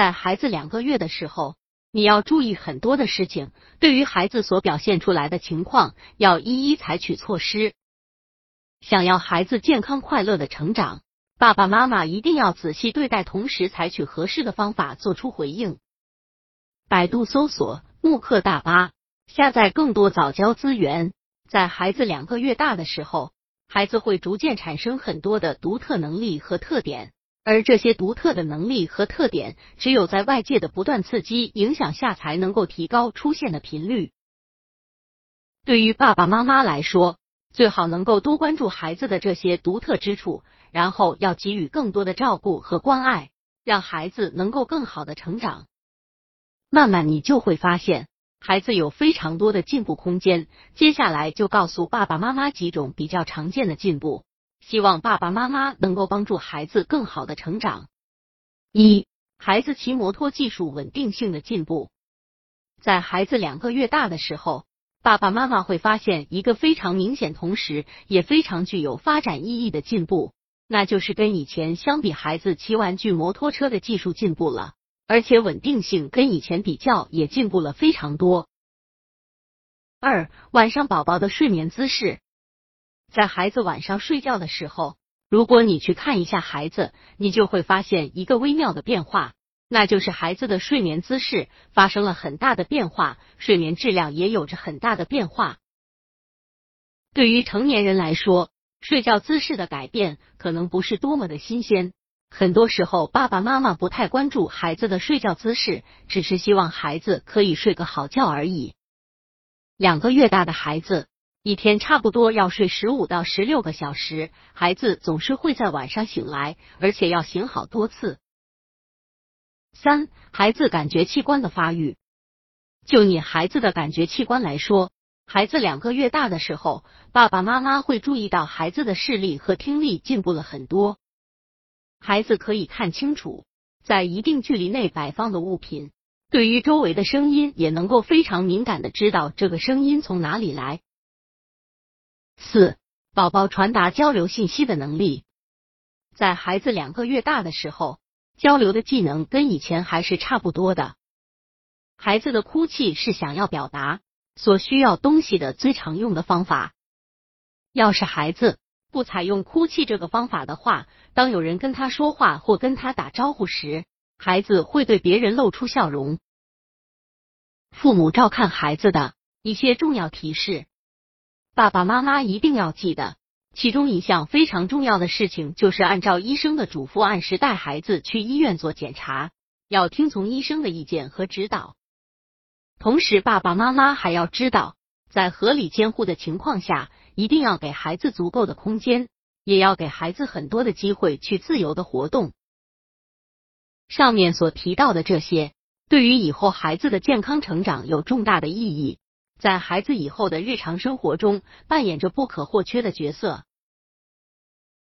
在孩子两个月的时候，你要注意很多的事情，对于孩子所表现出来的情况，要一一采取措施。想要孩子健康快乐的成长，爸爸妈妈一定要仔细对待，同时采取合适的方法做出回应。百度搜索慕课大巴，下载更多早教资源。在孩子两个月大的时候，孩子会逐渐产生很多的独特能力和特点，而这些独特的能力和特点，只有在外界的不断刺激影响下，才能够提高出现的频率。对于爸爸妈妈来说，最好能够多关注孩子的这些独特之处，然后要给予更多的照顾和关爱，让孩子能够更好的成长。慢慢你就会发现，孩子有非常多的进步空间。接下来就告诉爸爸妈妈几种比较常见的进步，希望爸爸妈妈能够帮助孩子更好的成长。一、孩子骑摩托技术稳定性的进步，在孩子两个月大的时候。爸爸妈妈会发现一个非常明显，同时也非常具有发展意义的进步，那就是跟以前相比，孩子骑玩具摩托车的技术进步了，而且稳定性跟以前比较也进步了非常多。二、晚上宝宝的睡眠姿势，在孩子晚上睡觉的时候，如果你去看一下孩子，你就会发现一个微妙的变化。那就是孩子的睡眠姿势发生了很大的变化，睡眠质量也有着很大的变化。对于成年人来说，睡觉姿势的改变可能不是多么的新鲜。很多时候，爸爸妈妈不太关注孩子的睡觉姿势，只是希望孩子可以睡个好觉而已。两个月大的孩子一天差不多要睡十五到十六个小时，孩子总是会在晚上醒来，而且要醒好多次。三、孩子感觉器官的发育。就你孩子的感觉器官来说，孩子两个月大的时候，爸爸妈妈会注意到孩子的视力和听力进步了很多。孩子可以看清楚在一定距离内摆放的物品，对于周围的声音也能够非常敏感的知道这个声音从哪里来。四、宝宝传达交流信息的能力，在孩子两个月大的时候。交流的技能跟以前还是差不多的。孩子的哭泣是想要表达所需要东西的最常用的方法。要是孩子不采用哭泣这个方法的话，当有人跟他说话或跟他打招呼时，孩子会对别人露出笑容。父母照看孩子的一些重要提示，爸爸妈妈一定要记得。其中一项非常重要的事情，就是按照医生的嘱咐，按时带孩子去医院做检查，要听从医生的意见和指导。同时，爸爸妈妈还要知道，在合理监护的情况下，一定要给孩子足够的空间，也要给孩子很多的机会去自由的活动。上面所提到的这些，对于以后孩子的健康成长有重大的意义。在孩子以后的日常生活中扮演着不可或缺的角色。